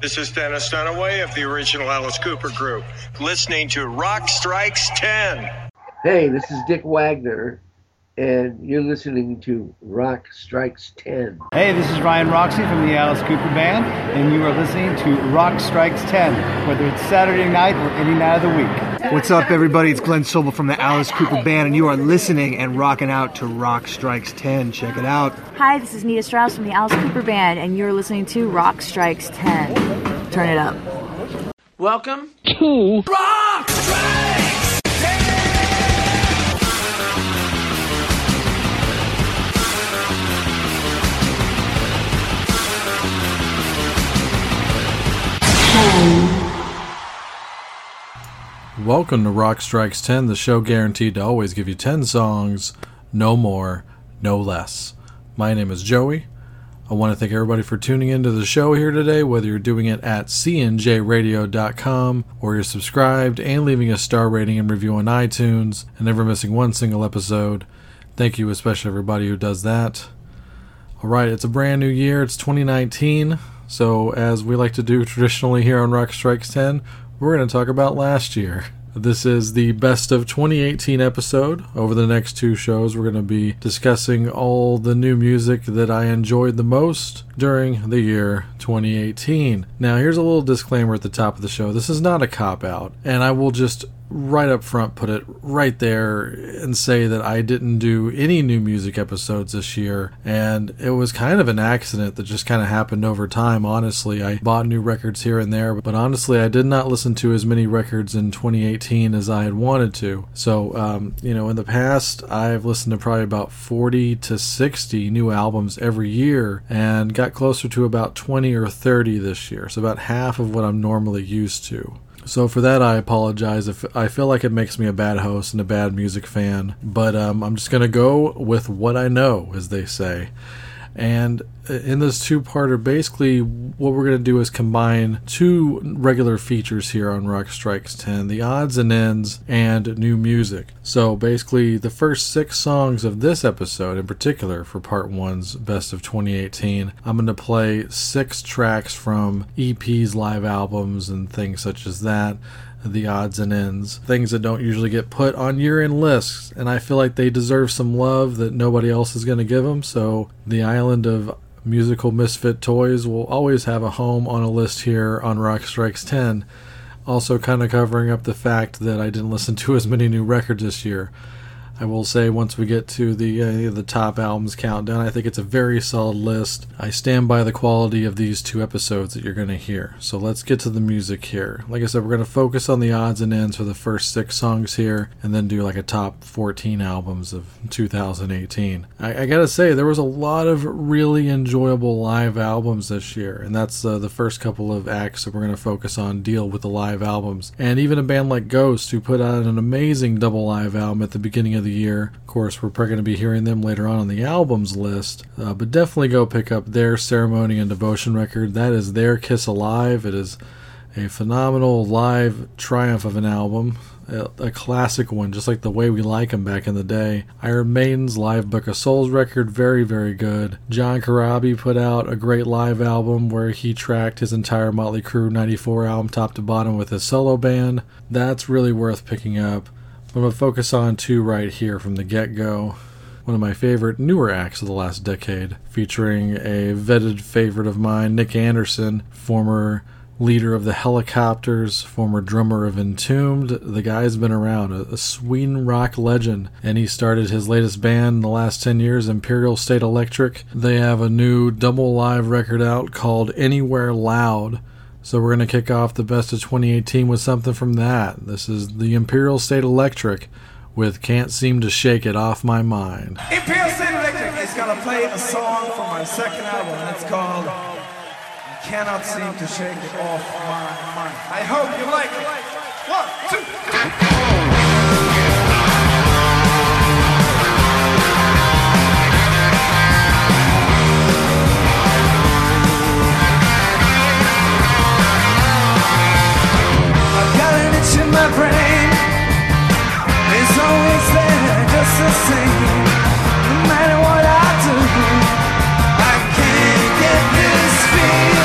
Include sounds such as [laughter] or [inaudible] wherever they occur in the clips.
This is Dennis Dunaway of the original Alice Cooper Group, listening to Rock Strikes 10. Hey, this is Dick Wagner, and you're listening to Rock Strikes 10. Hey, this is Ryan Roxie from the Alice Cooper Band, and you are listening to Rock Strikes 10, whether it's Saturday night or any night of the week. What's up, everybody? It's Glenn Sobel from the Alice Cooper Band, and you are listening and rocking out to Rock Strikes 10. Check it out. Hi, this is Nita Strauss from the Alice Cooper Band, and you're listening to Rock Strikes 10. Turn it up. Welcome to Rock Strikes! Welcome to Rock Strikes 10, the show guaranteed to always give you 10 songs, no more, no less. My name is Joey. I want to thank everybody for tuning into the show here today, whether you're doing it at cnjradio.com or you're subscribed and leaving a star rating and review on iTunes and never missing one single episode. Thank you, especially everybody who does that. All right, it's a brand new year. It's 2019. So, as we like to do traditionally here on Rock Strikes 10, we're going to talk about last year. This is the best of 2018 episode. Over the next two shows, we're going to be discussing all the new music that I enjoyed the most during the year 2018. Now, here's a little disclaimer at the top of the show this is not a cop out, and I will just right up front put it right there and say that I didn't do any new music episodes this year. And it was kind of an accident that just kind of happened over time. Honestly I bought new records here and there but honestly I did not listen to as many records in 2018 as I had wanted to. So um, you know in the past I've listened to probably about 40 to 60 new albums every year and got closer to about 20 or 30 this year. So about half of what I'm normally used to so for that, I apologize if I feel like it makes me a bad host and a bad music fan. But um, I'm just gonna go with what I know, as they say. And in this two-parter, basically what we're going to do is combine two regular features here on Rock Strikes 10, the odds and ends and new music. So basically the first six songs of this episode in particular for part one's best of 2018, I'm going to play six tracks from EPs, live albums, and things such as that the odds and ends, things that don't usually get put on year end lists. And I feel like they deserve some love that nobody else is going to give them. So the island of musical misfit toys will always have a home on a list here on Rock Strikes 10. Also, kind of covering up the fact that I didn't listen to as many new records this year. I will say once we get to the uh, the top albums countdown, I think it's a very solid list. I stand by the quality of these two episodes that you're going to hear. So let's get to the music here. Like I said, we're going to focus on the odds and ends for the first six songs here, and then do like a top 14 albums of 2018. I, I gotta say, there was a lot of really enjoyable live albums this year, and that's uh, the first couple of acts that we're going to focus on deal with the live albums. And even a band like Ghost, who put out an amazing double live album at the beginning of the year. Of course, we're probably going to be hearing them later on on the albums list, uh, but definitely go pick up their Ceremony and Devotion record. That is their Kiss Alive. It is a phenomenal live triumph of an album. A, a classic one, just like the way we like them back in the day. Iron Maiden's Live Book of Souls record, very, very good. John Corabi put out a great live album where he tracked his entire Motley Crue 94 album top to bottom with his solo band. That's really worth picking up. I'm going to focus on two right here from the get go. One of my favorite newer acts of the last decade, featuring a vetted favorite of mine, Nick Andersson, former leader of the Hellacopters, former drummer of Entombed. The guy's been around, a, a Sweden rock legend, and he started his latest band in the last 10 years, Imperial State Electric. They have a new double live record out called Anywhere Loud. So we're going to kick off the best of 2018 with something from that. This is the Imperial State Electric with Can't Seem to Shake It Off My Mind. Imperial State Electric is going to play a song from my second album, it's called Cannot Seem to Shake It Off My Mind. I hope you like it. One, two, my brain. It's always there, just the same. No matter what I do, I can't get this feeling.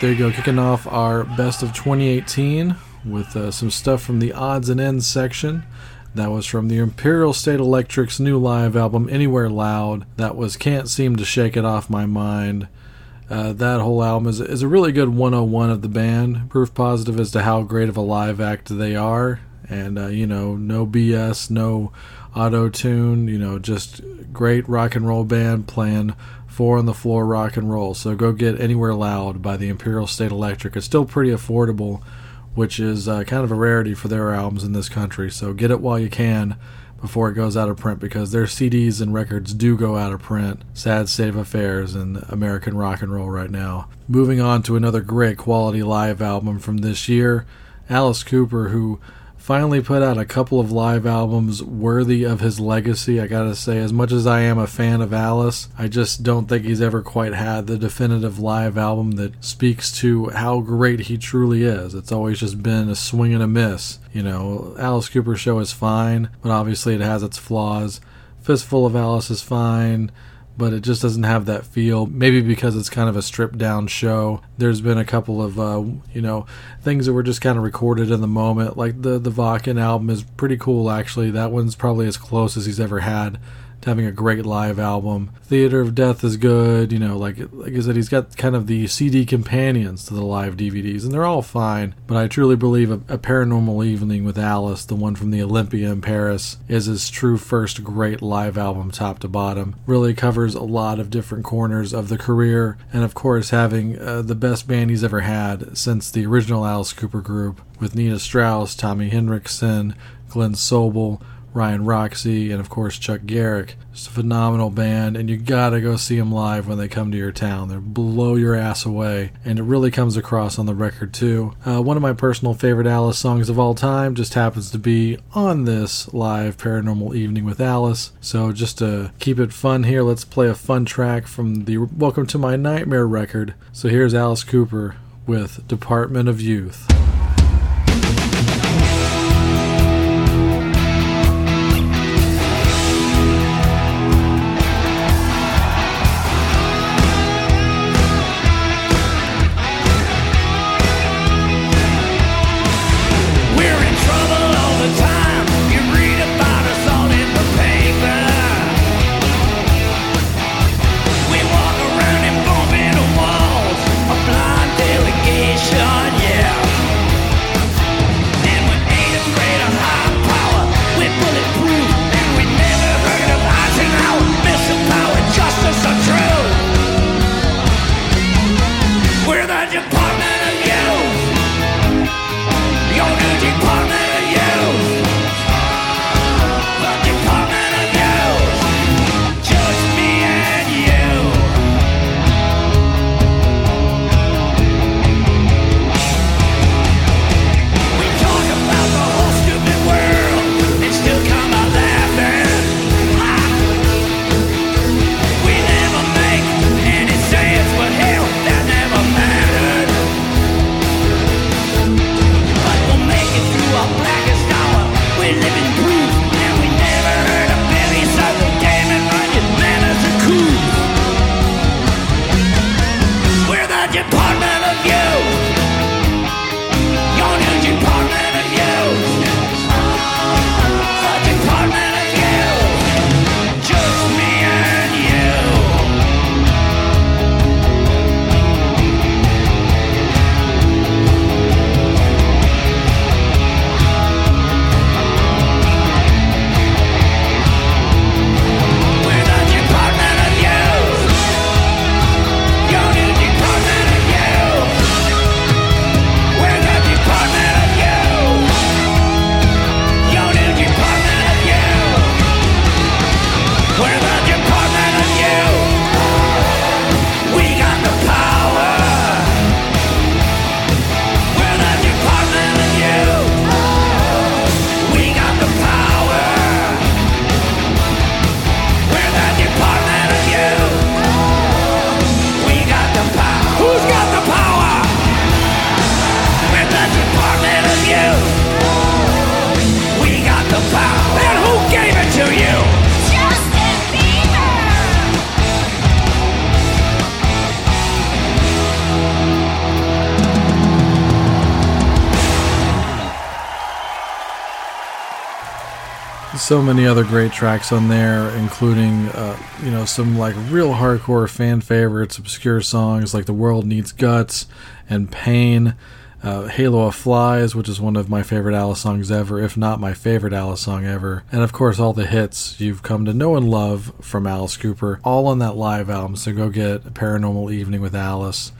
There you go. Kicking off our best of 2018 with uh, some stuff from the odds and ends section. That was from the Imperial State Electric's new live album, Anywhere Loud. That was Can't Seem to Shake It Off My Mind. Uh, that whole album is, is a really good 101 of the band, proof positive as to how great of a live act they are. And, uh, you know, no BS, no auto tune, you know, just great rock and roll band playing four on the floor rock and roll. So go get Anywhere Loud by the Imperial State Electric. It's still pretty affordable, which is uh, kind of a rarity for their albums in this country. So get it while you can before it goes out of print because their CDs and records do go out of print. Sad state of affairs in American rock and roll right now. Moving on to another great quality live album from this year, Alice Cooper, who finally put out a couple of live albums worthy of his legacy. I gotta say, as much as I am a fan of Alice, I just don't think he's ever quite had the definitive live album that speaks to how great he truly is. It's always just been a swing and a miss. You know, Alice Cooper show is fine, but obviously it has its flaws. Fistful of Alice is fine but it just doesn't have that feel. Maybe because it's kind of a stripped down show. There's been a couple of uh, you know things that were just kind of recorded in the moment. Like the the Wacken album is pretty cool actually. That one's probably as close as he's ever had having a great live album. Theater of Death is good, you know, like like I said, he's got kind of the CD companions to the live DVDs, and they're all fine. But I truly believe a, a Paranormal Evening with Alice, the one from the Olympia in Paris, is his true first great live album, top to bottom. Really covers a lot of different corners of the career, and of course, having uh, the best band he's ever had since the original Alice Cooper group with Nita Strauss, Tommy Henriksen, Glenn Sobel. Ryan Roxie, and of course Chuck Garric. It's a phenomenal band, and you gotta go see them live when they come to your town. They blow your ass away, and it really comes across on the record too. Uh, one of my personal favorite Alice songs of all time just happens to be on this live Paranormal Evening with Alice. So just to keep it fun here, let's play a fun track from the Welcome to My Nightmare record. So here's Alice Cooper with Department of Youth. So many other great tracks on there, including uh, you know some like real hardcore fan favorites, obscure songs like "The World Needs Guts" and "Pain." Uh, Halo of Flies, which is one of my favorite Alice songs ever, if not my favorite Alice song ever. And of course, all the hits you've come to know and love from Alice Cooper, all on that live album. So go get Paranormal Evening with Alice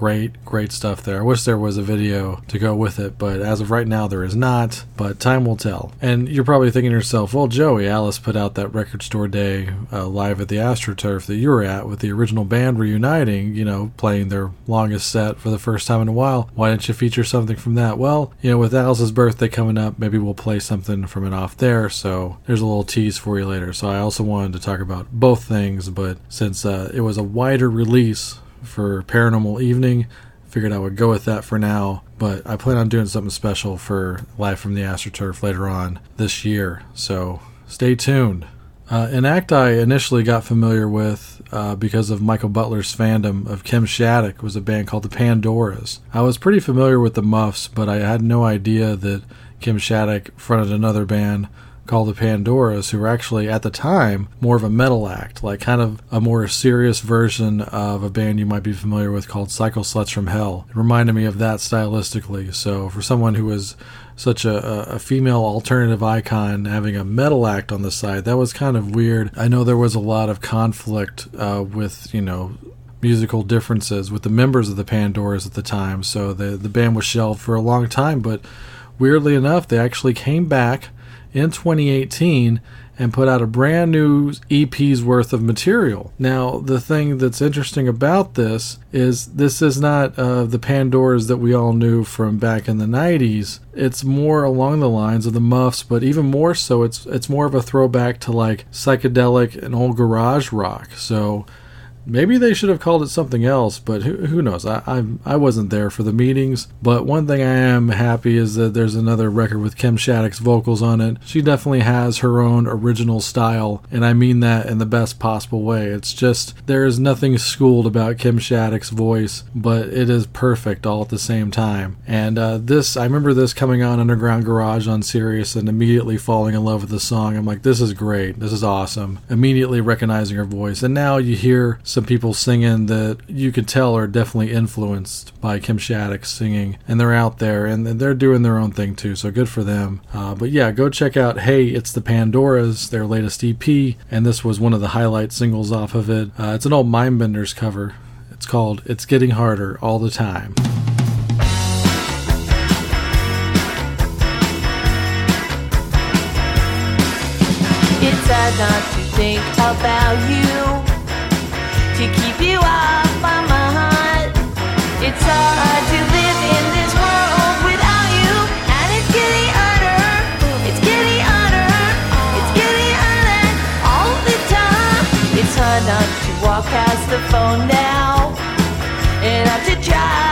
great, great stuff there. I wish there was a video to go with it, but as of right now, there is not. But time will tell. And you're probably thinking to yourself, well, Joey, Alice put out that record store day uh, live at the AstroTurf that you were at with the original band reuniting, you know, playing their longest set for the first time in a while. Why didn't you feature something from that? Well, you know, with Alice's birthday coming up, maybe we'll play something from it off there. So there's a little tease for you later. So I also wanted to talk about both things, but since uh, it was a wider release for Paranormal Evening. Figured I would go with that for now, but I plan on doing something special for Live from the AstroTurf later on this year, so stay tuned. Uh, an act I initially got familiar with uh, because of Michael Butler's fandom of Kim Shattuck was a band called the Pandoras. I was pretty familiar with the Muffs, but I had no idea that Kim Shattuck fronted another band called the Pandoras, who were actually at the time more of a metal act, like kind of a more serious version of a band you might be familiar with called Cycle Sluts from Hell. It reminded me of that stylistically. So for someone who was such a, a female alternative icon having a metal act on the side, that was kind of weird. I know there was a lot of conflict uh, with, you know, musical differences with the members of the Pandoras at the time, so the the band was shelved for a long time, but weirdly enough, they actually came back in 2018 and put out a brand new EP's worth of material. Now, the thing that's interesting about this is this is not uh, the Pandoras that we all knew from back in the 90s. It's more along the lines of the Muffs, but even more so, it's it's more of a throwback to like psychedelic and old garage rock. So Maybe they should have called it something else, but who, who knows? I, I I wasn't there for the meetings. But one thing I am happy is that there's another record with Kim Shattuck's vocals on it. She definitely has her own original style, and I mean that in the best possible way. It's just there is nothing schooled about Kim Shattuck's voice, but it is perfect all at the same time. And uh, this, I remember this coming on Underground Garage on Sirius and immediately falling in love with the song. I'm like, this is great. This is awesome. Immediately recognizing her voice, and now you hear some people singing that you could tell are definitely influenced by Kim Shattuck singing, and they're out there and they're doing their own thing too. So good for them. Uh, but yeah, go check out Hey, it's the Pandoras, their latest EP, and this was one of the highlight singles off of it. Uh, it's an old Mindbenders cover. It's called "It's Getting Harder All the Time." It's hard not to think about you, to keep you off my mind. It's hard to live in this world without you, and it's getting harder. It's getting harder. It's getting harder all the time. It's hard not to walk past the phone now, and not to try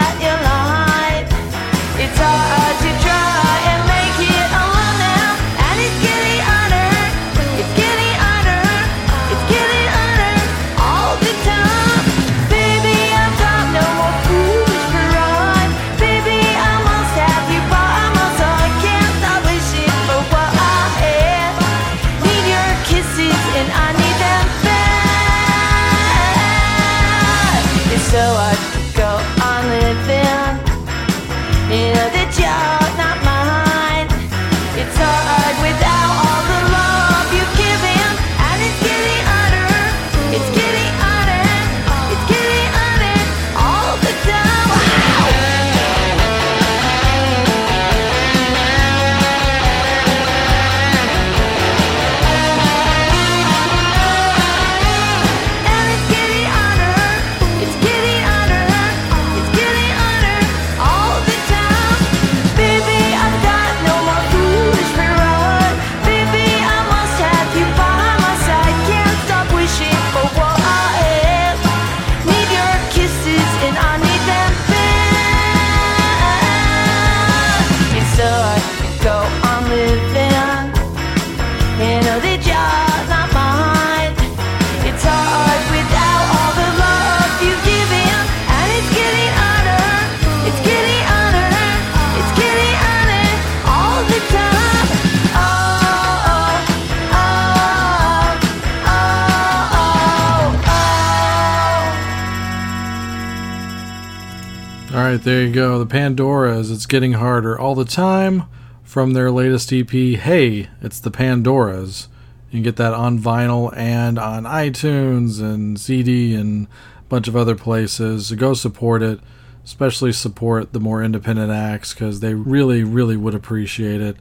Pandoras. It's getting harder all the time from their latest EP. Hey, it's the Pandoras. You can get that on vinyl and on iTunes and CD and a bunch of other places. So go support it, especially support the more independent acts because they really, really would appreciate it.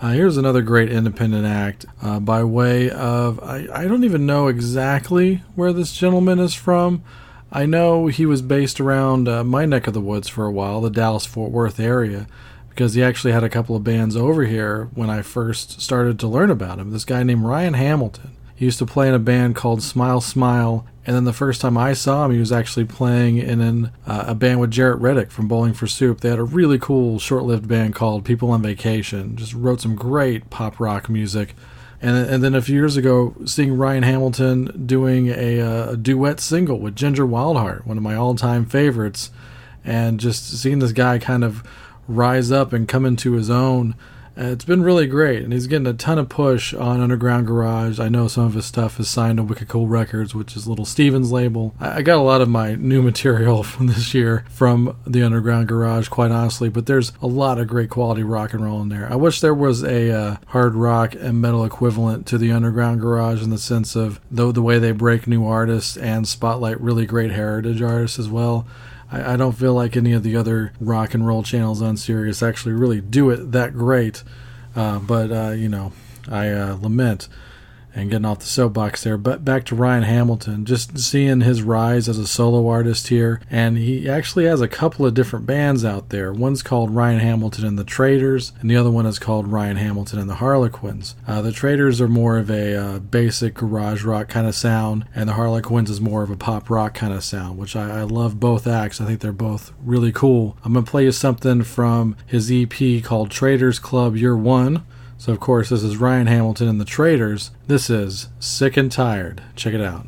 Uh, here's another great independent act uh, by way of I, I don't even know exactly where this gentleman is from. I know he was based around uh, my neck of the woods for a while, the Dallas Fort Worth area, because he actually had a couple of bands over here when I first started to learn about him. This guy named Ryan Hamilton. He used to play in a band called Smile Smile, and then the first time I saw him, he was actually playing in an, uh, a band with Jaret Reddick from Bowling for Soup. They had a really cool short lived band called People on Vacation. Just wrote some great pop rock music. And, and then a few years ago, seeing Ryan Hamilton doing a, uh, a duet single with Ginger Wildheart, one of my all time favorites, and just seeing this guy kind of rise up and come into his own. Uh, it's been really great, and he's getting a ton of push on Underground Garage. I know some of his stuff is signed to Wicked Cool Records, which is Little Steven's label. I, I got a lot of my new [laughs] material from this year from the Underground Garage, quite honestly, but there's a lot of great quality rock and roll in there. I wish there was a uh, hard rock and metal equivalent to the Underground Garage in the sense of though the way they break new artists and spotlight really great heritage artists as well. I, I don't feel like any of the other rock and roll channels on Sirius actually really do it that great. Uh, but uh, you know, I uh, lament and getting off the soapbox there. But back to Ryan Hamilton, just seeing his rise as a solo artist here, and he actually has a couple of different bands out there. One's called Ryan Hamilton and the Traders, and the other one is called Ryan Hamilton and the Harlequins. Uh, the Traders are more of a uh, basic garage rock kind of sound, and the Harlequins is more of a pop rock kind of sound, which I, I love both acts. I think they're both really cool. I'm gonna play you something from his EP called Traders Club Year One. So, of course, this is Ryan Hamilton and the Traders. This is Sick and Tired. Check it out.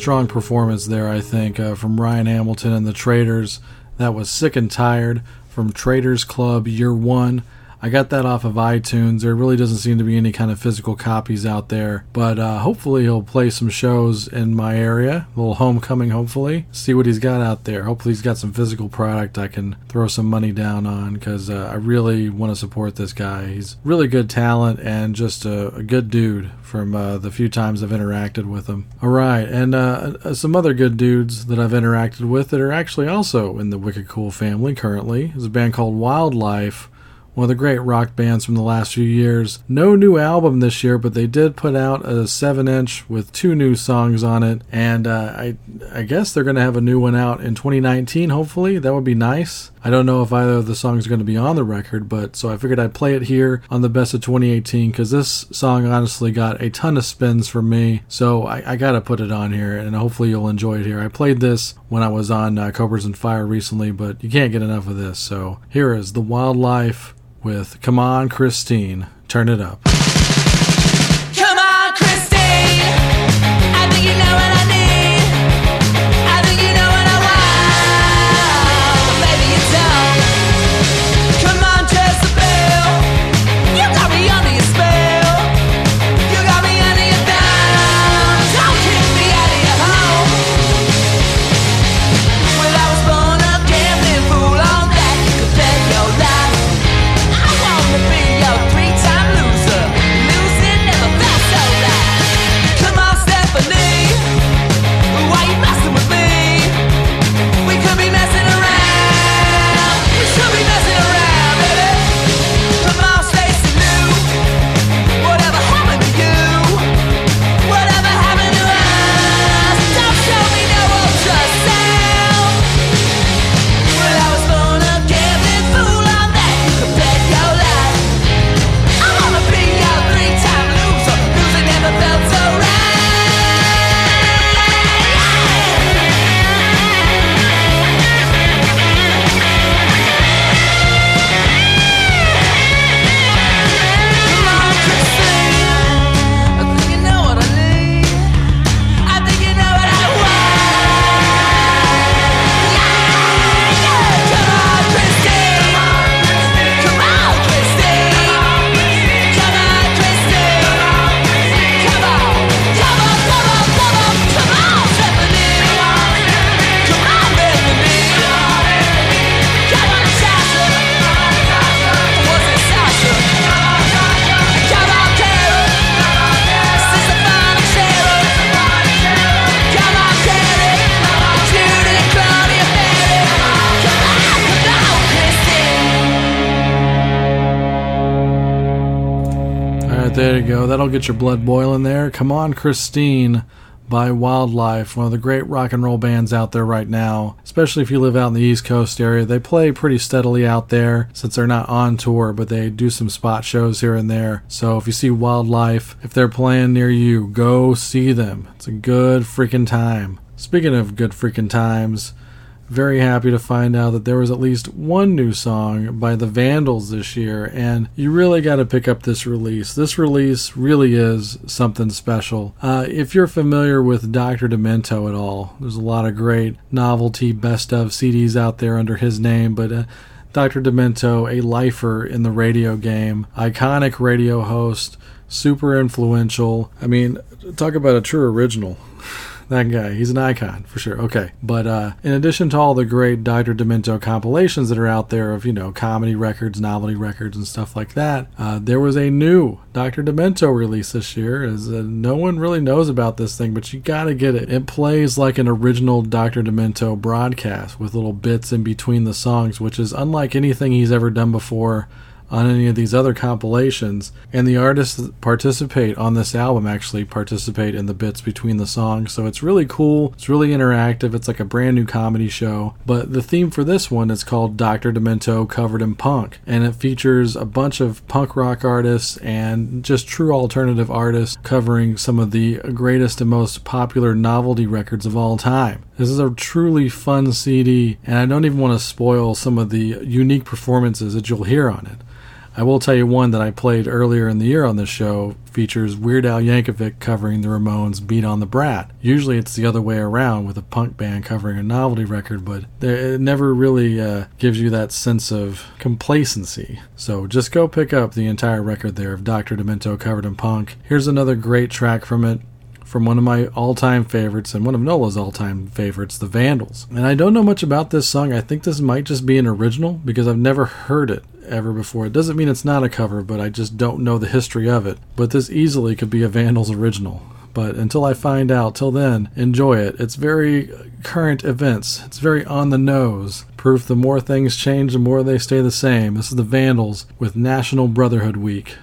Strong performance there, I think, uh, from Ryan Hamilton and the Traders. That was Sick and Tired from Traders Club Year One. I got that off of iTunes. There really doesn't seem to be any kind of physical copies out there, but uh, hopefully he'll play some shows in my area. A little homecoming, hopefully. See what he's got out there. Hopefully he's got some physical product I can throw some money down on because uh, I really want to support this guy. He's really good talent and just a, a good dude from uh, the few times I've interacted with him. All right, and uh, some other good dudes that I've interacted with that are actually also in the Wicked Cool family currently is a band called Wildlife one of the great rock bands from the last few years. No new album this year, but they did put out a 7 inch with two new songs on it, and uh, I, I guess they're going to have a new one out in 2019, hopefully. That would be nice. I don't know if either of the songs are going to be on the record, but so I figured I'd play it here on the best of 2018 because this song honestly got a ton of spins for me, so I, I got to put it on here, and hopefully you'll enjoy it here. I played this when I was on uh, Cobras and Fire recently, but you can't get enough of this, so here is The Wildlife with Come On Christine, Turn It Up. That'll get your blood boiling there. Come on, Christine by Wildlife, one of the great rock and roll bands out there right now, especially if you live out in the East Coast area. They play pretty steadily out there since they're not on tour, but they do some spot shows here and there. So if you see Wildlife, if they're playing near you, go see them. It's a good freaking time. Speaking of good freaking times, very happy to find out that there was at least one new song by the Vandals this year, and you really got to pick up this release. This release really is something special. Uh, if you're familiar with Dr. Demento at all, there's a lot of great novelty best of CDs out there under his name, but uh, Dr. Demento, a lifer in the radio game, iconic radio host, super influential. I mean, talk about a true original that guy. He's an icon for sure. Okay. But uh, in addition to all the great Dr. Demento compilations that are out there of, you know, comedy records, novelty records, and stuff like that, uh, there was a new Dr. Demento release this year. Is uh, no one really knows about this thing, but you gotta get it. It plays like an original Dr. Demento broadcast with little bits in between the songs, which is unlike anything he's ever done before on any of these other compilations. And the artists that participate on this album actually participate in the bits between the songs. So it's really cool. It's really interactive. It's like a brand new comedy show. But the theme for this one is called Dr. Demento Covered in Punk. And it features a bunch of punk rock artists and just true alternative artists covering some of the greatest and most popular novelty records of all time. This is a truly fun CD, and I don't even want to spoil some of the unique performances that you'll hear on it. I will tell you one that I played earlier in the year on this show features Weird Al Yankovic covering the Ramones' Beat on the Brat. Usually it's the other way around with a punk band covering a novelty record, but it never really uh, gives you that sense of complacency. So just go pick up the entire record there of Dr. Demento covered in punk. Here's another great track from it from one of my all time favorites and one of Nola's all time favorites, The Vandals. And I don't know much about this song. I think this might just be an original because I've never heard it ever before. It doesn't mean it's not a cover, but I just don't know the history of it. But this easily could be a Vandals original. But until I find out, till then, enjoy it. It's very current events. It's very on the nose. Proof the more things change, the more they stay the same. This is the Vandals with National Brotherhood Week.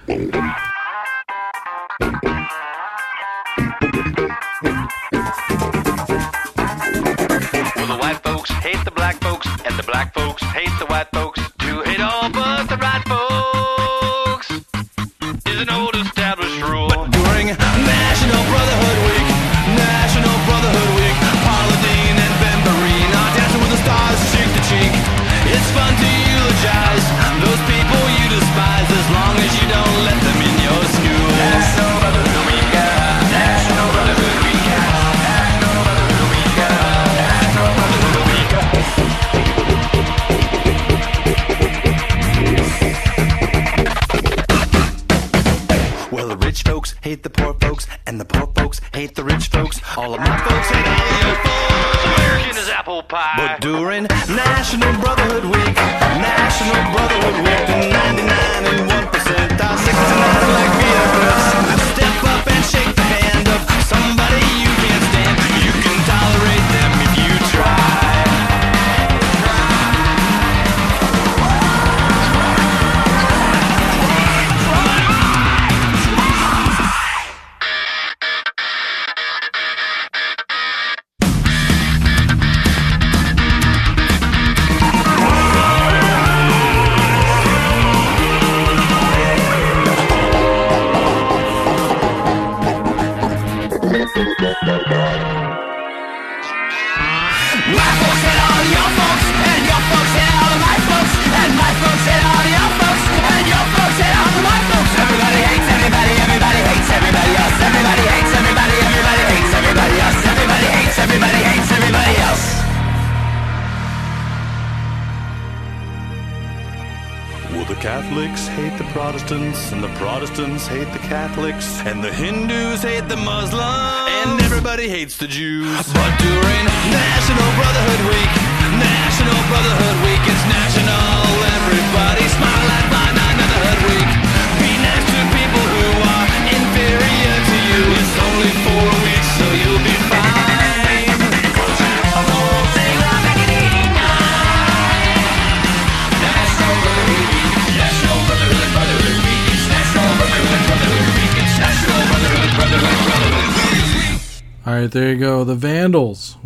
And the black folks hate the white folks. To hate all but the right folks is an old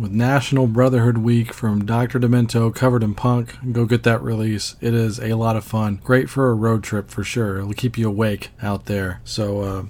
with National Brotherhood Week from Dr. Demento covered in punk. Go get that release. It is a lot of fun. Great for a road trip for sure. It'll keep you awake out there. So, uh,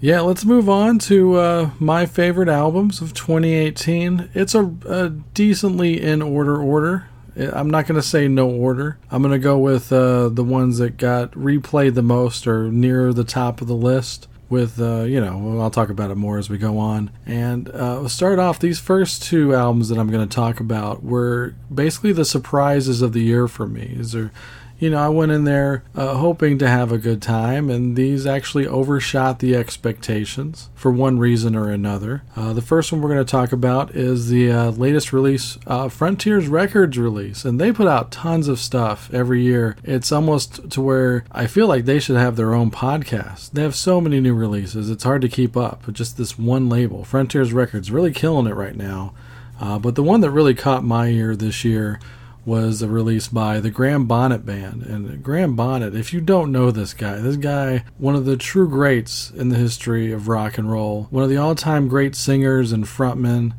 yeah, let's move on to uh, my favorite albums of 2018. It's a, a decently in order order. I'm not going to say no order. I'm going to go with uh, the ones that got replayed the most or near the top of the list. With, uh, you know, I'll talk about it more as we go on. And uh, we'll start off, these first two albums that I'm going to talk about were basically the surprises of the year for me. Is there you know, I went in there uh, hoping to have a good time, and these actually overshot the expectations for one reason or another. Uh, the first one we're going to talk about is the uh, latest release, uh, Frontiers Records release, and they put out tons of stuff every year. It's almost to where I feel like they should have their own podcast. They have so many new releases, it's hard to keep up. Just this one label, Frontiers Records, really killing it right now. Uh, but the one that really caught my ear this year was a release by the Graham Bonnet Band. And Graham Bonnet, if you don't know this guy, this guy, one of the true greats in the history of rock and roll, one of the all time great singers and frontmen.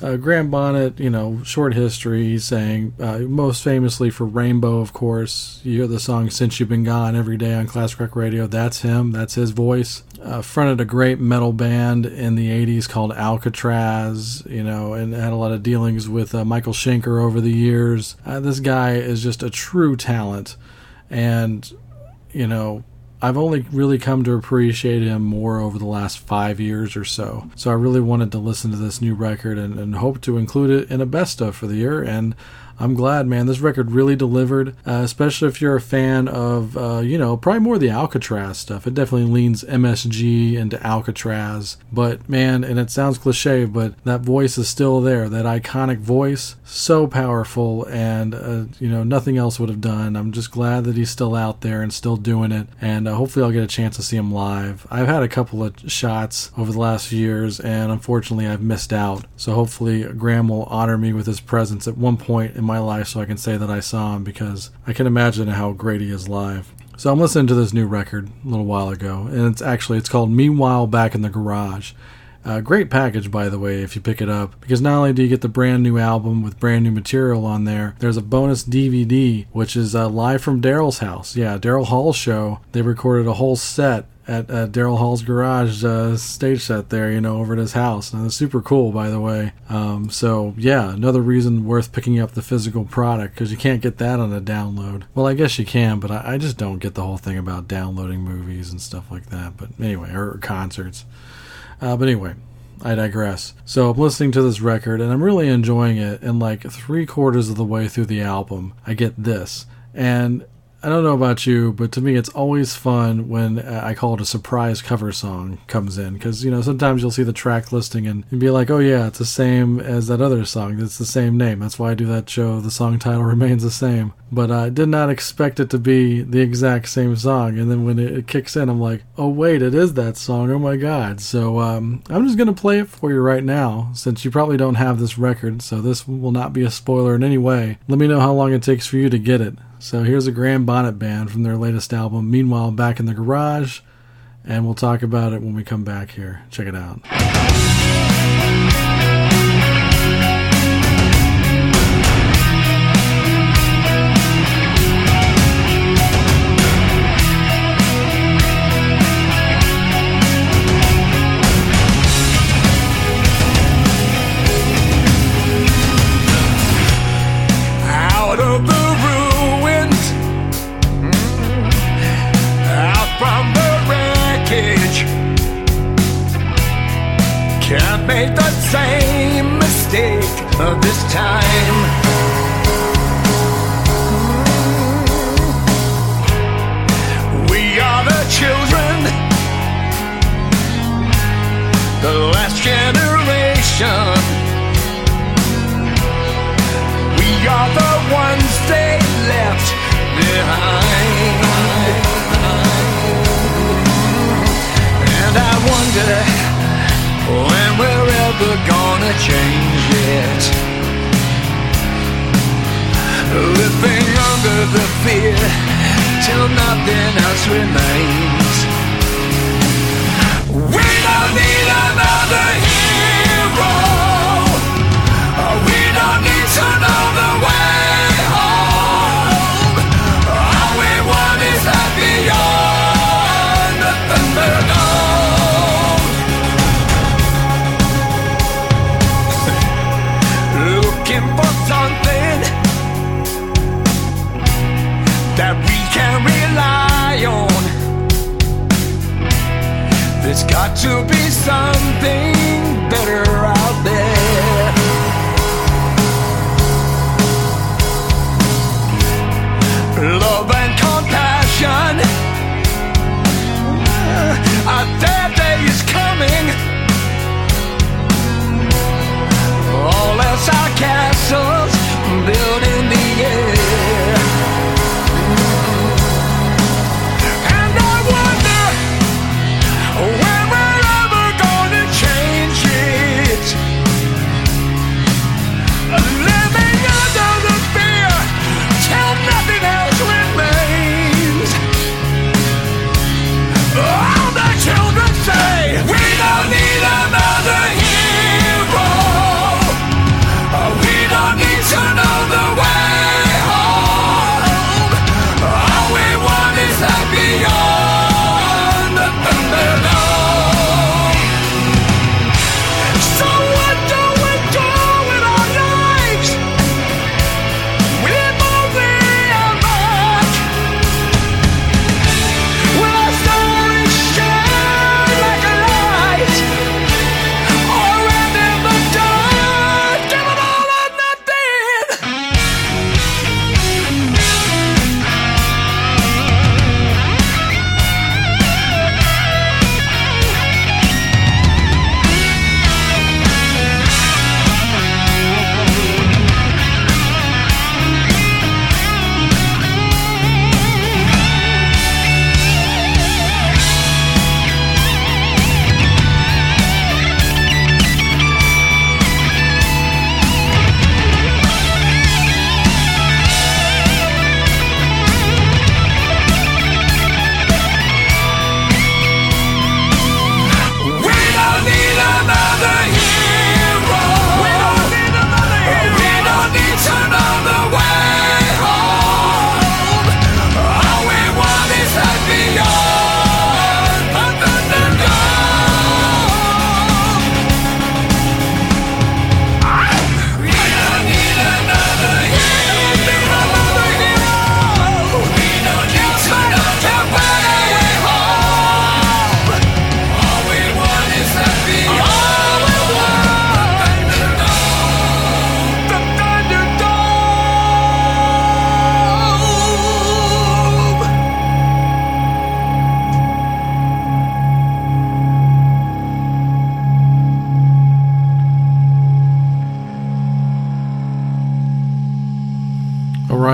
Uh, Graham Bonnet, you know, short history, he sang uh, most famously for Rainbow, of course. You hear the song Since You've Been Gone every day on Classic Rock Radio. That's him, that's his voice. Uh, fronted a great metal band in the 80s called Alcatraz, you know, and had a lot of dealings with uh, Michael Schenker over the years. Uh, this guy is just a true talent. And you know, I've only really come to appreciate him more over the last five years or so. So I really wanted to listen to this new record and, and hope to include it in a best of for the year. And I'm glad, man. This record really delivered, uh, especially if you're a fan of, uh, you know, probably more the Alcatraz stuff. It definitely leans MSG into Alcatraz. But, man, and it sounds cliche, but that voice is still there. That iconic voice, so powerful, and, uh, you know, nothing else would have done. I'm just glad that he's still out there and still doing it. And uh, hopefully I'll get a chance to see him live. I've had a couple of shots over the last few years, and unfortunately I've missed out. So hopefully Graham will honor me with his presence at one point in my life so I can say that I saw him because I can imagine how great he is live. So I'm listening to this new record a little while ago, and it's actually it's called Meanwhile Back in the Garage. Uh, great package, by the way, if you pick it up, because not only do you get the brand new album with brand new material on there, there's a bonus DVD, which is uh, live from Daryl's house. Yeah, Daryl Hall's show. They recorded a whole set at uh, Daryl Hall's garage uh, stage set there, you know, over at his house. And it's super cool, by the way. Um, so, yeah, another reason worth picking up the physical product because you can't get that on a download. Well, I guess you can, but I, I just don't get the whole thing about downloading movies and stuff like that. But anyway, or concerts. Uh, but anyway, I digress. So I'm listening to this record and I'm really enjoying it. And like three quarters of the way through the album, I get this. And I don't know about you, but to me, it's always fun when uh, I call it a surprise cover song comes in because you know sometimes you'll see the track listing and, be like, oh yeah, it's the same as that other song. It's the same name. That's why I do that show. The song title [laughs] remains the same, but I did not expect it to be the exact same song. And then when it, it kicks in, I'm like, oh wait, it is that song. Oh my god! So um, I'm just gonna play it for you right now since you probably don't have this record, so this will not be a spoiler in any way. Let me know how long it takes for you to get it. So here's a Graham Bonnet Band from their latest album, Meanwhile Back in the Garage, and we'll talk about it when we come back here. Check it out. Can't the same mistake this time. We are the children, the last generation. We are the ones they left behind. And I wonder when we're ever gonna change it. Living under the fear till nothing else remains. We don't need another hero. We don't need to know to be something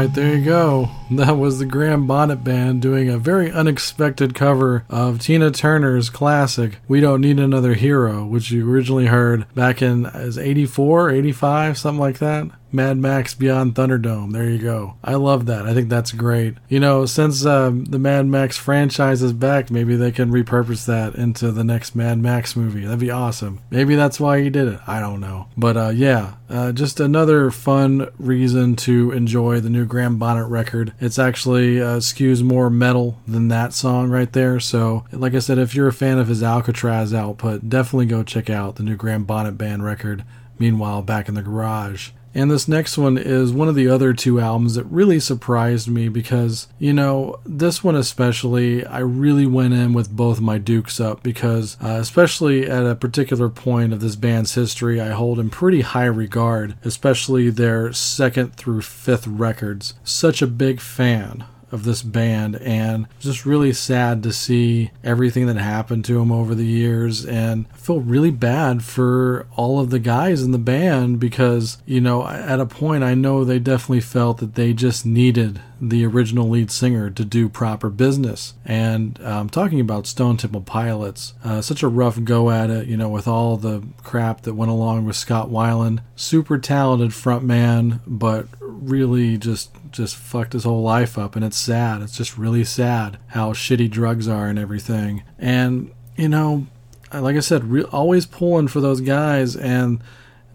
right, there you go. [laughs] That was the Graham Bonnet Band doing a very unexpected cover of Tina Turner's classic "We Don't Need Another Hero," which you originally heard back in as 84, 85, something like that. Mad Max Beyond Thunderdome. There you go. I love that. I think that's great. You know, since um, the Mad Max franchise is back, maybe they can repurpose that into the next Mad Max movie. That'd be awesome. Maybe that's why he did it. I don't know. But uh, yeah, uh, just another fun reason to enjoy the new Graham Bonnet record. It's actually uh, skews more metal than that song right there. So, like I said, if you're a fan of his Alcatraz output, definitely go check out the new Graham Bonnet Band record. Meanwhile, back in the garage. And this next one is one of the other two albums that really surprised me because, you know, this one especially, I really went in with both my dukes up because, uh, especially at a particular point of this band's history, I hold in pretty high regard, especially their second through fifth records. Such a big fan of this band and just really sad to see everything that happened to him over the years and I feel really bad for all of the guys in the band because you know at a point I know they definitely felt that they just needed the original lead singer to do proper business and um, talking about Stone Temple Pilots uh, such a rough go at it you know with all the crap that went along with Scott Weiland. Super talented frontman but really just just fucked his whole life up and it's sad. It's just really sad how shitty drugs are and everything. And you know like i said re- always pulling for those guys and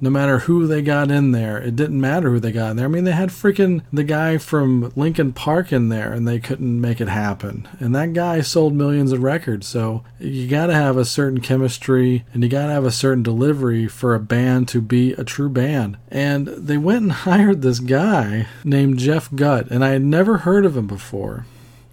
no matter who they got in there it didn't matter who they got in there. I mean they had freaking the guy from Linkin Park in there and they couldn't make it happen. And that guy sold millions of records. So you got to have a certain chemistry and you got to have a certain delivery for a band to be a true band. And they went and [laughs] hired this guy named jeff gutt and i had never heard of him before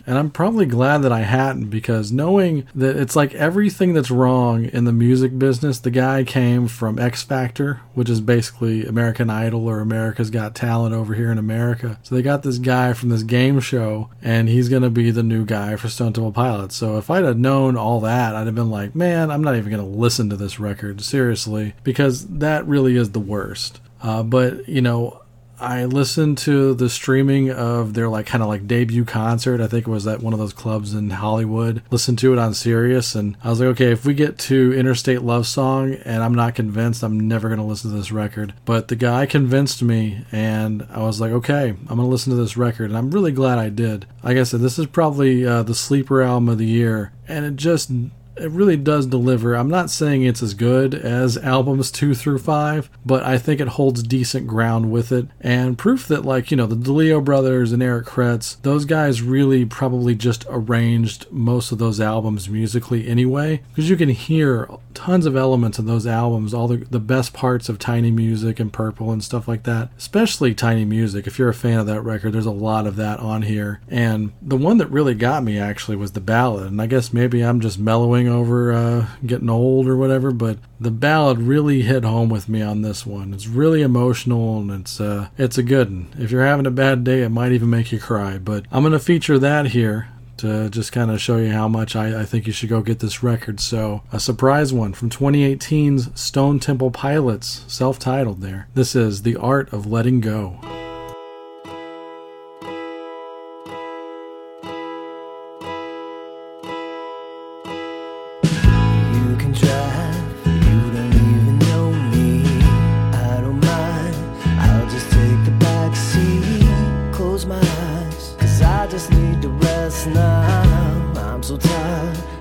and I'm probably glad that I hadn't because knowing that it's like everything that's wrong in the music business, the guy came from X Factor, which is basically American Idol or America's Got Talent over here in America. So they got this guy from this game show, and he's going to be the new guy for Stone Temple Pilots. So if I'd have known all that, I'd have been like, man, I'm not even going to listen to this record, seriously, because that really is the worst. Uh, but, you know, I listened to the streaming of their like kind of like debut concert. I think it was at one of those clubs in Hollywood. Listened to it on Sirius, and I was like, okay, if we get to Interstate Love Song and I'm not convinced, I'm never gonna listen to this record. But the guy convinced me, and I was like, okay, I'm gonna listen to this record, and I'm really glad I did. Like I said, this is probably uh, the sleeper album of the year, and it just it really does deliver. I'm not saying it's as good as albums two through five, but I think it holds decent ground with it. And proof that, like, you know, the DeLeo brothers and Eric Kretz, those guys really probably just arranged most of those albums musically anyway, because you can hear tons of elements in those albums, all the, the best parts of Tiny Music and Purple and stuff like that, especially Tiny Music. If you're a fan of that record, there's a lot of that on here. And the one that really got me actually was the ballad. And I guess maybe I'm just mellowing over uh, getting old or whatever, but the ballad really hit home with me on this one. It's really emotional and it's uh, it's a good one. If you're having a bad day, it might even make you cry. But I'm gonna feature that here to just kind of show you how much I, I, think you should go get this record. So, a surprise one from 2018's Stone Temple Pilots, self titled there. This is The Art of Letting Go. Rest now. I'm so tired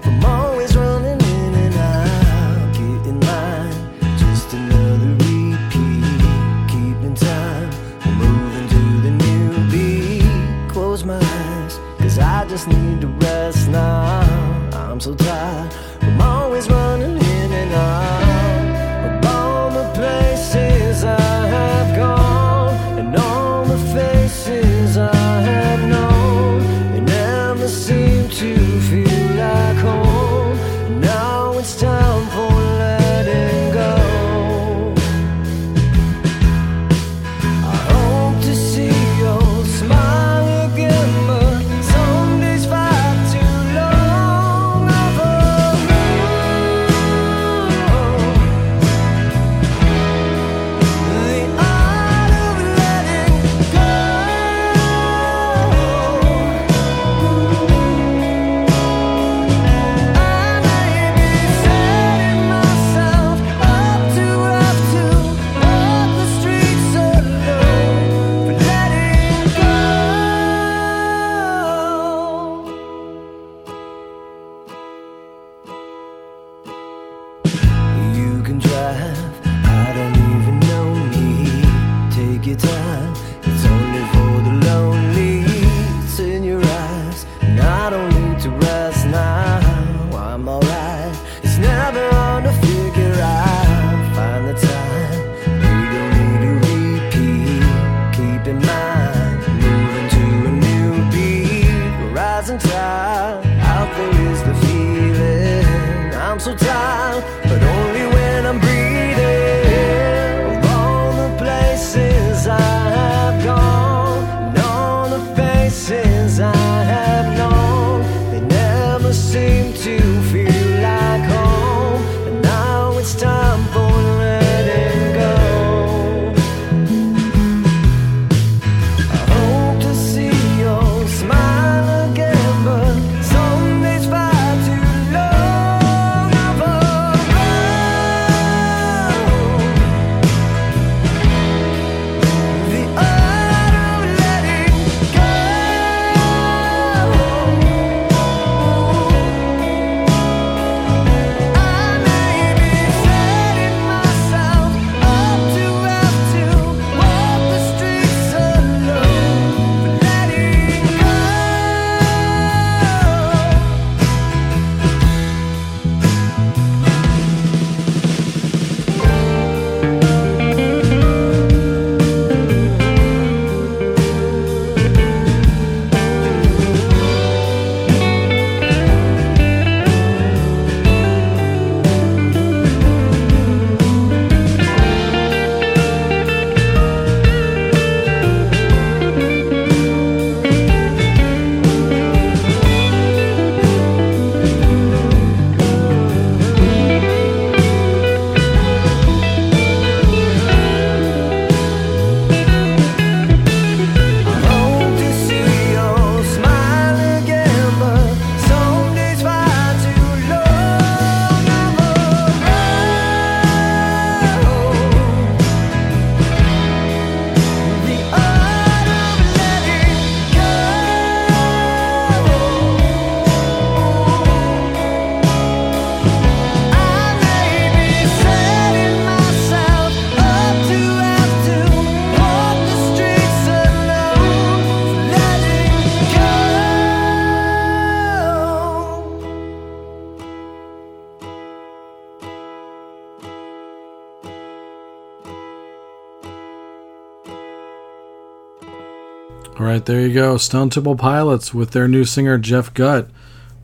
All right, there you go. Stone Temple Pilots with their new singer Jeff Gutt.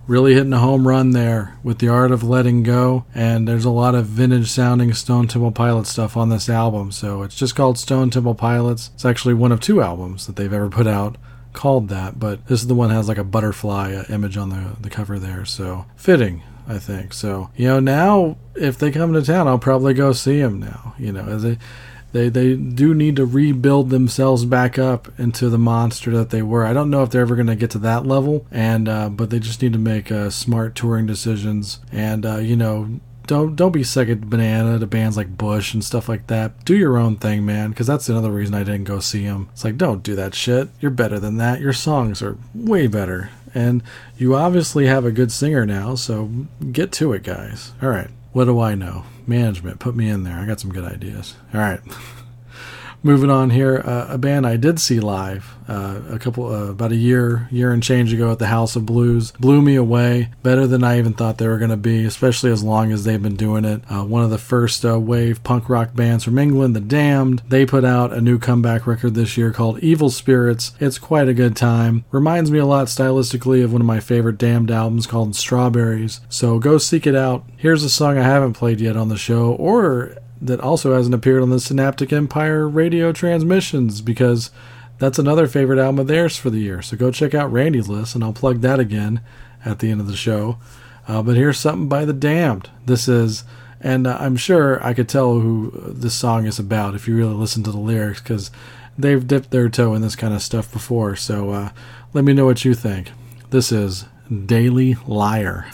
Really hitting a home run there with the art of letting go. And there's a lot of vintage sounding Stone Temple Pilots stuff on this album. So it's just called Stone Temple Pilots. It's actually one of two albums that they've ever put out called that. But this is the one that has like a butterfly uh, image on the, the cover there. So fitting. I think so. You know, now if they come to town, I'll probably go see them now. You know, as they they they do need to rebuild themselves back up into the monster that they were. I don't know if they're ever going to get to that level, and uh, but they just need to make uh, smart touring decisions. And uh, you know, don't don't be second banana to bands like Bush and stuff like that. Do your own thing, man. Because that's another reason I didn't go see them. It's like don't do that shit. You're better than that. Your songs are way better, and you obviously have a good singer now. So get to it, guys. All right. What do I know? Management, put me in there. I got some good ideas. All right. Moving on here, uh, a band I did see live uh, a couple uh, about a year year and change ago at the House of Blues blew me away. Better than I even thought they were going to be, especially as long as they've been doing it. Uh, one of the first uh, wave punk rock bands from England, The Damned. They put out a new comeback record this year called Evil Spirits. It's quite a good time. Reminds me a lot stylistically of one of my favorite Damned albums called Strawberries. So go seek it out. Here's a song I haven't played yet on the show, or that also hasn't appeared on the Synaptic Empire radio transmissions because that's another favorite album of theirs for the year. So go check out Randy's list, and I'll plug that again at the end of the show. Uh, but here's something by The Damned. This is, and uh, I'm sure I could tell who this song is about if you really listen to the lyrics because they've dipped their toe in this kind of stuff before. So uh, let me know what you think. This is Daily Liar.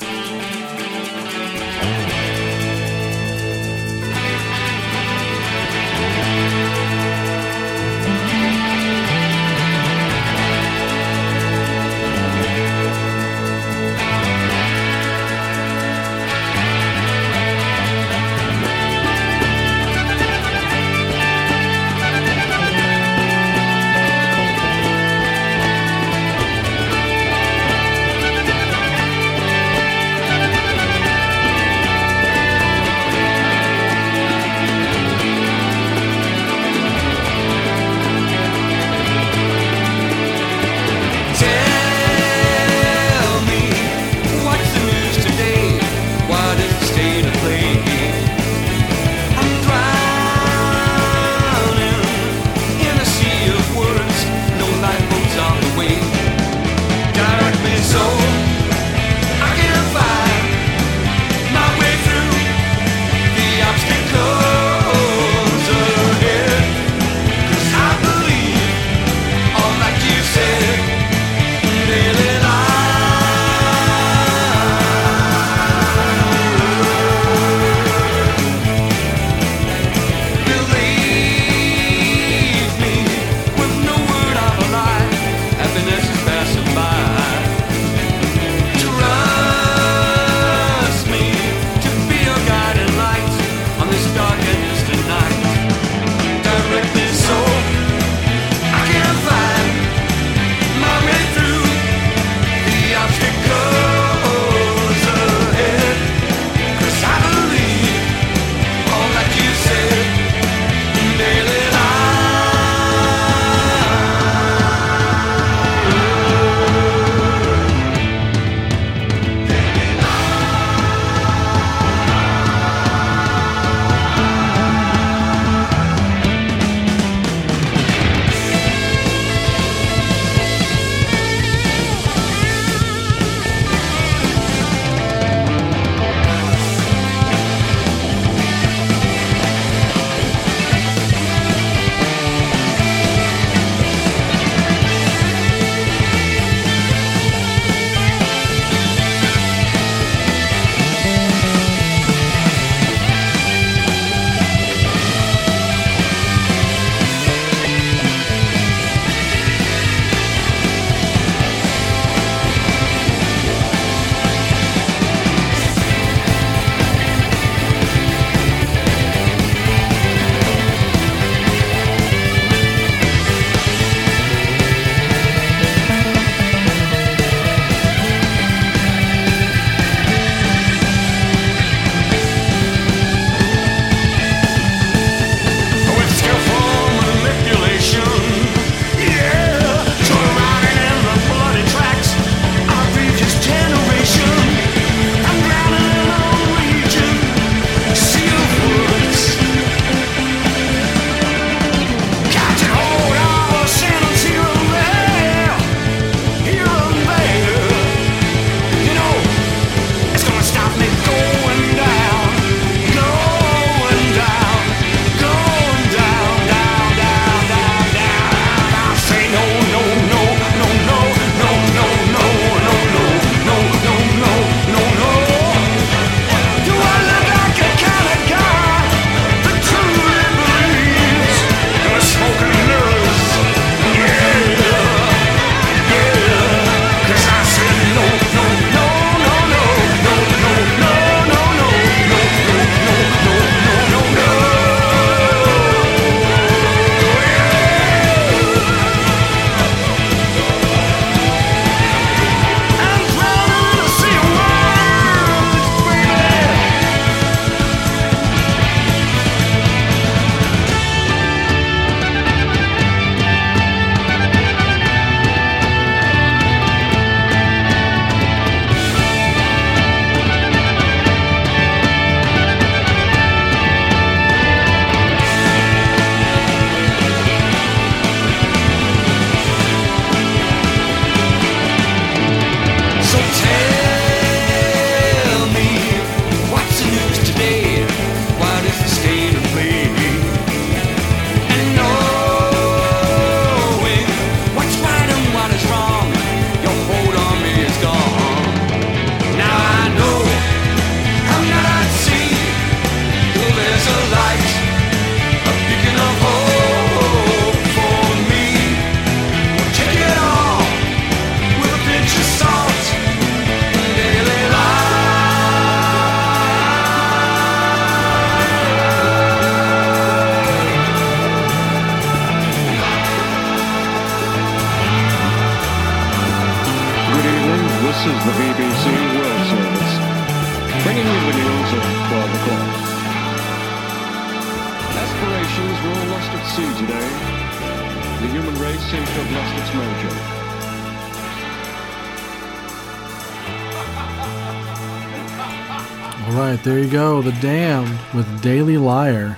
There. The Damned with Daily Liar.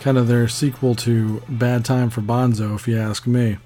Kind of their sequel to Bad Time for Bonzo, if you ask me.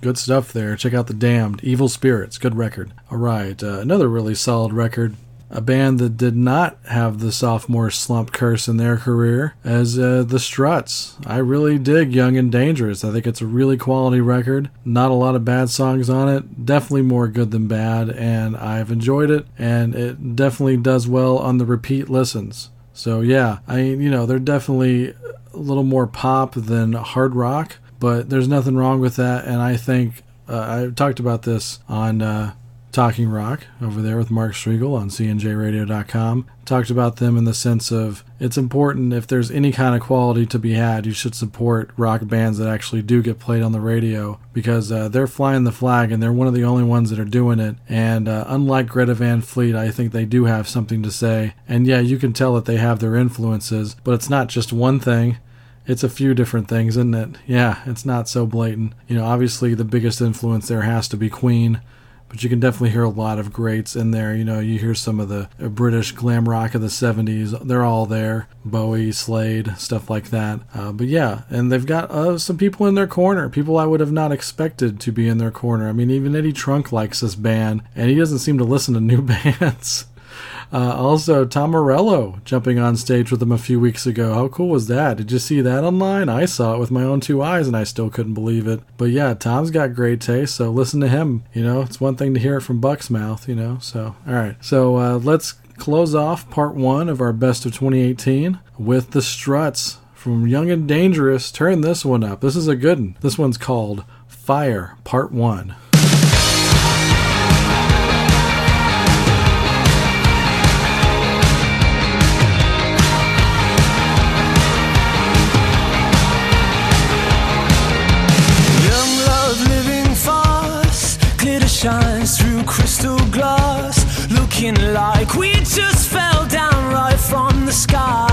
Good stuff there. Check out The Damned. Evil Spirits. Good record. All right, uh, another really solid record. A band that did not have the sophomore slump curse in their career as uh, The Struts. I really dig Young and Dangerous. I think it's a really quality record. Not a lot of bad songs on it. Definitely more good than bad, and I've enjoyed it, and it definitely does well on the repeat listens. So yeah, I you know they're definitely a little more pop than hard rock, but there's nothing wrong with that. And I think uh, I talked about this on uh, Talking Rock over there with Mark Striegel on CNJRadio.com. Talked about them in the sense of it's important if there's any kind of quality to be had, you should support rock bands that actually do get played on the radio because uh, they're flying the flag and they're one of the only ones that are doing it. And uh, unlike Greta Van Fleet, I think they do have something to say. And yeah, you can tell that they have their influences, but it's not just one thing it's a few different things, isn't it? Yeah, it's not so blatant. You know, obviously the biggest influence there has to be Queen, but you can definitely hear a lot of greats in there. You know, you hear some of the uh, British glam rock of the 70s, they're all there. Bowie, Slade, stuff like that. Uh, but yeah, and they've got uh, some people in their corner, people I would have not expected to be in their corner. I mean, even Eddie Trunk likes this band, and he doesn't seem to listen to new [laughs] bands. Uh, also, Tom Morello jumping on stage with them a few weeks ago. How cool was that? Did you see that online? I saw it with my own two eyes and I still couldn't believe it. But yeah, Tom's got great taste, so listen to him. You know, it's one thing to hear it from Buck's mouth, you know. So, all right. So uh, let's close off part one of our best of 2018 with the Struts from Young and Dangerous. Turn this one up. This is a good one. This one's called Fire Part 1. Looking like we just fell down right from the sky.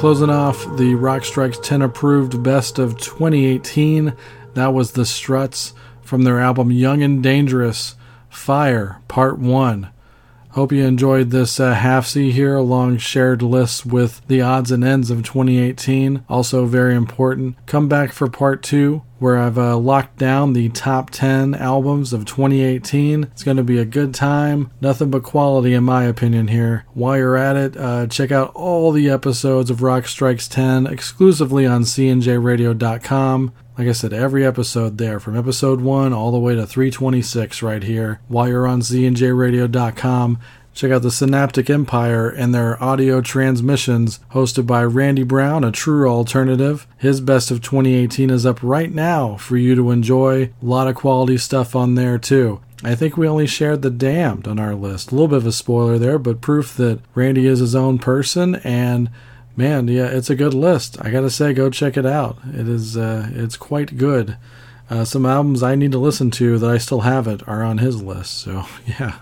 Closing off the Rock Strikes 10 approved best of 2018. That was the Struts from their album Young and Dangerous Fire Part 1. Hope you enjoyed this uh, half C here along shared lists with the odds and ends of 2018. Also, very important. Come back for part two, where I've uh, locked down the top 10 albums of 2018. It's going to be a good time. Nothing but quality, in my opinion, here. While you're at it, uh, check out all the episodes of Rock Strikes 10 exclusively on cnjradio.com. Like I said, every episode there, from episode 1 all the way to 326 right here. While you're on cnjradio.com, check out the Synaptic Empire and their audio transmissions hosted by Randy Brown, a true alternative. His best of 2018 is up right now for you to enjoy. A lot of quality stuff on there too. I think we only shared The Damned on our list. A little bit of a spoiler there, but proof that Randy is his own person and man, yeah, it's a good list. I gotta say, go check it out. It is, uh, it's quite good. Uh, some albums I need to listen to that I still haven't are on his list. So [laughs] yeah,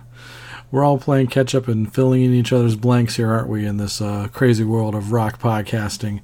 we're all playing catch up and filling in each other's blanks here, aren't we? In this uh, crazy world of rock podcasting.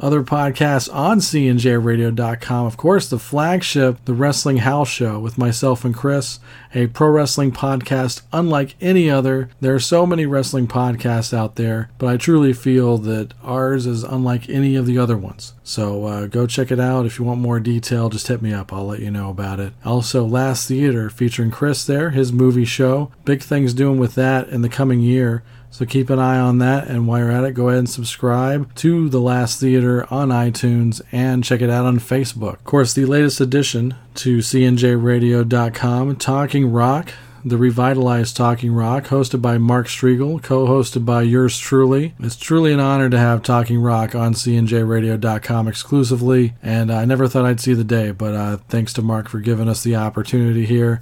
Other podcasts on cnjradio.com. Of course, the flagship, The Wrestling House Show with myself and Chris, a pro wrestling podcast unlike any other. There are so many wrestling podcasts out there, but I truly feel that ours is unlike any of the other ones. So uh, go check it out. If you want more detail, just hit me up. I'll let you know about it. Also, Last Theater featuring Chris there, his movie show. Big things doing with that in the coming year. So keep an eye on that. And while you're at it, go ahead and subscribe to The Last Theater on iTunes and check it out on Facebook. Of course, the latest addition to CNJRadio.com, Talking Rock. The revitalized Talking Rock, hosted by Mark Striegel, co hosted by yours truly. It's truly an honor to have Talking Rock on CNJRadio.com exclusively, and I never thought I'd see the day, but uh, thanks to Mark for giving us the opportunity here.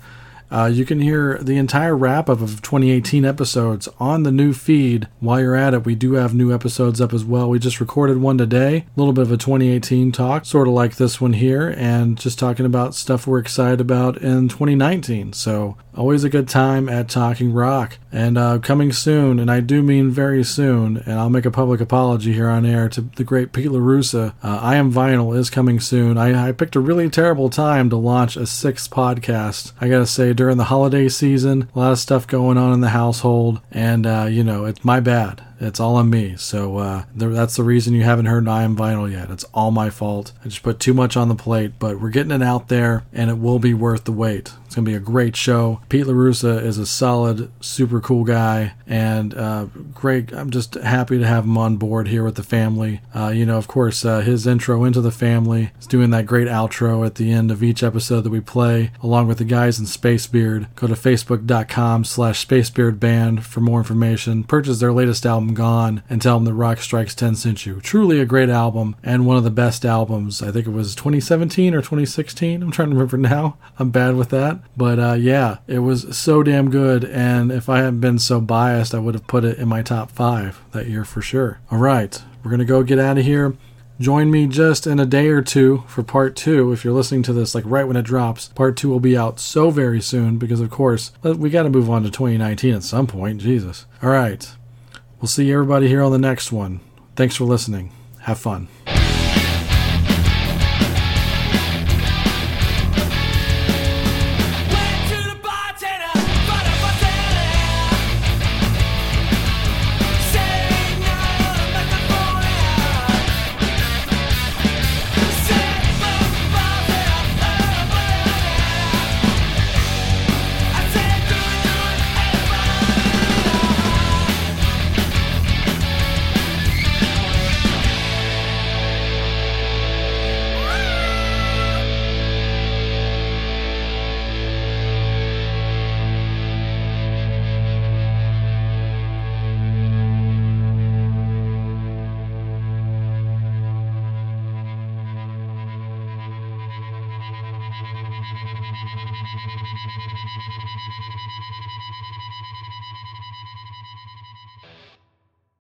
Uh, you can hear the entire wrap up of 2018 episodes on the new feed. While you're at it, we do have new episodes up as well. We just recorded one today, a little bit of a 2018 talk, sort of like this one here, and just talking about stuff we're excited about in 2019. So, always a good time at Talking Rock. And uh, coming soon, and I do mean very soon, and I'll make a public apology here on air to the great Pete LaRussa. Uh, I Am Vinyl is coming soon. I, I picked a really terrible time to launch a sixth podcast. I gotta say, during the holiday season, a lot of stuff going on in the household, and, uh, you know, it's my bad. It's all on me. So uh, th- that's the reason you haven't heard I Am Vinyl yet. It's all my fault. I just put too much on the plate, but we're getting it out there, and it will be worth the wait. It's going to be a great show. Pete LaRussa is a solid, super cool guy, and uh, great. I'm just happy to have him on board here with the family. Uh, you know, of course, uh, his intro into the family is doing that great outro at the end of each episode that we play, along with the guys in Spacebeard. Go to facebook.com slash spacebeardband for more information. Purchase their latest album, Gone, and tell them that Rock Strikes 10 sent you. Truly a great album, and one of the best albums. I think it was 2017 or 2016. I'm trying to remember now. I'm bad with that. But uh, yeah, it was so damn good. And if I hadn't been so biased, I would have put it in my top five that year for sure. All right, we're going to go get out of here. Join me just in a day or two for part two. If you're listening to this like right when it drops, part two will be out so very soon because, of course, we got to move on to 2019 at some point. Jesus. All right. We'll see everybody here on the next one. Thanks for listening. Have fun.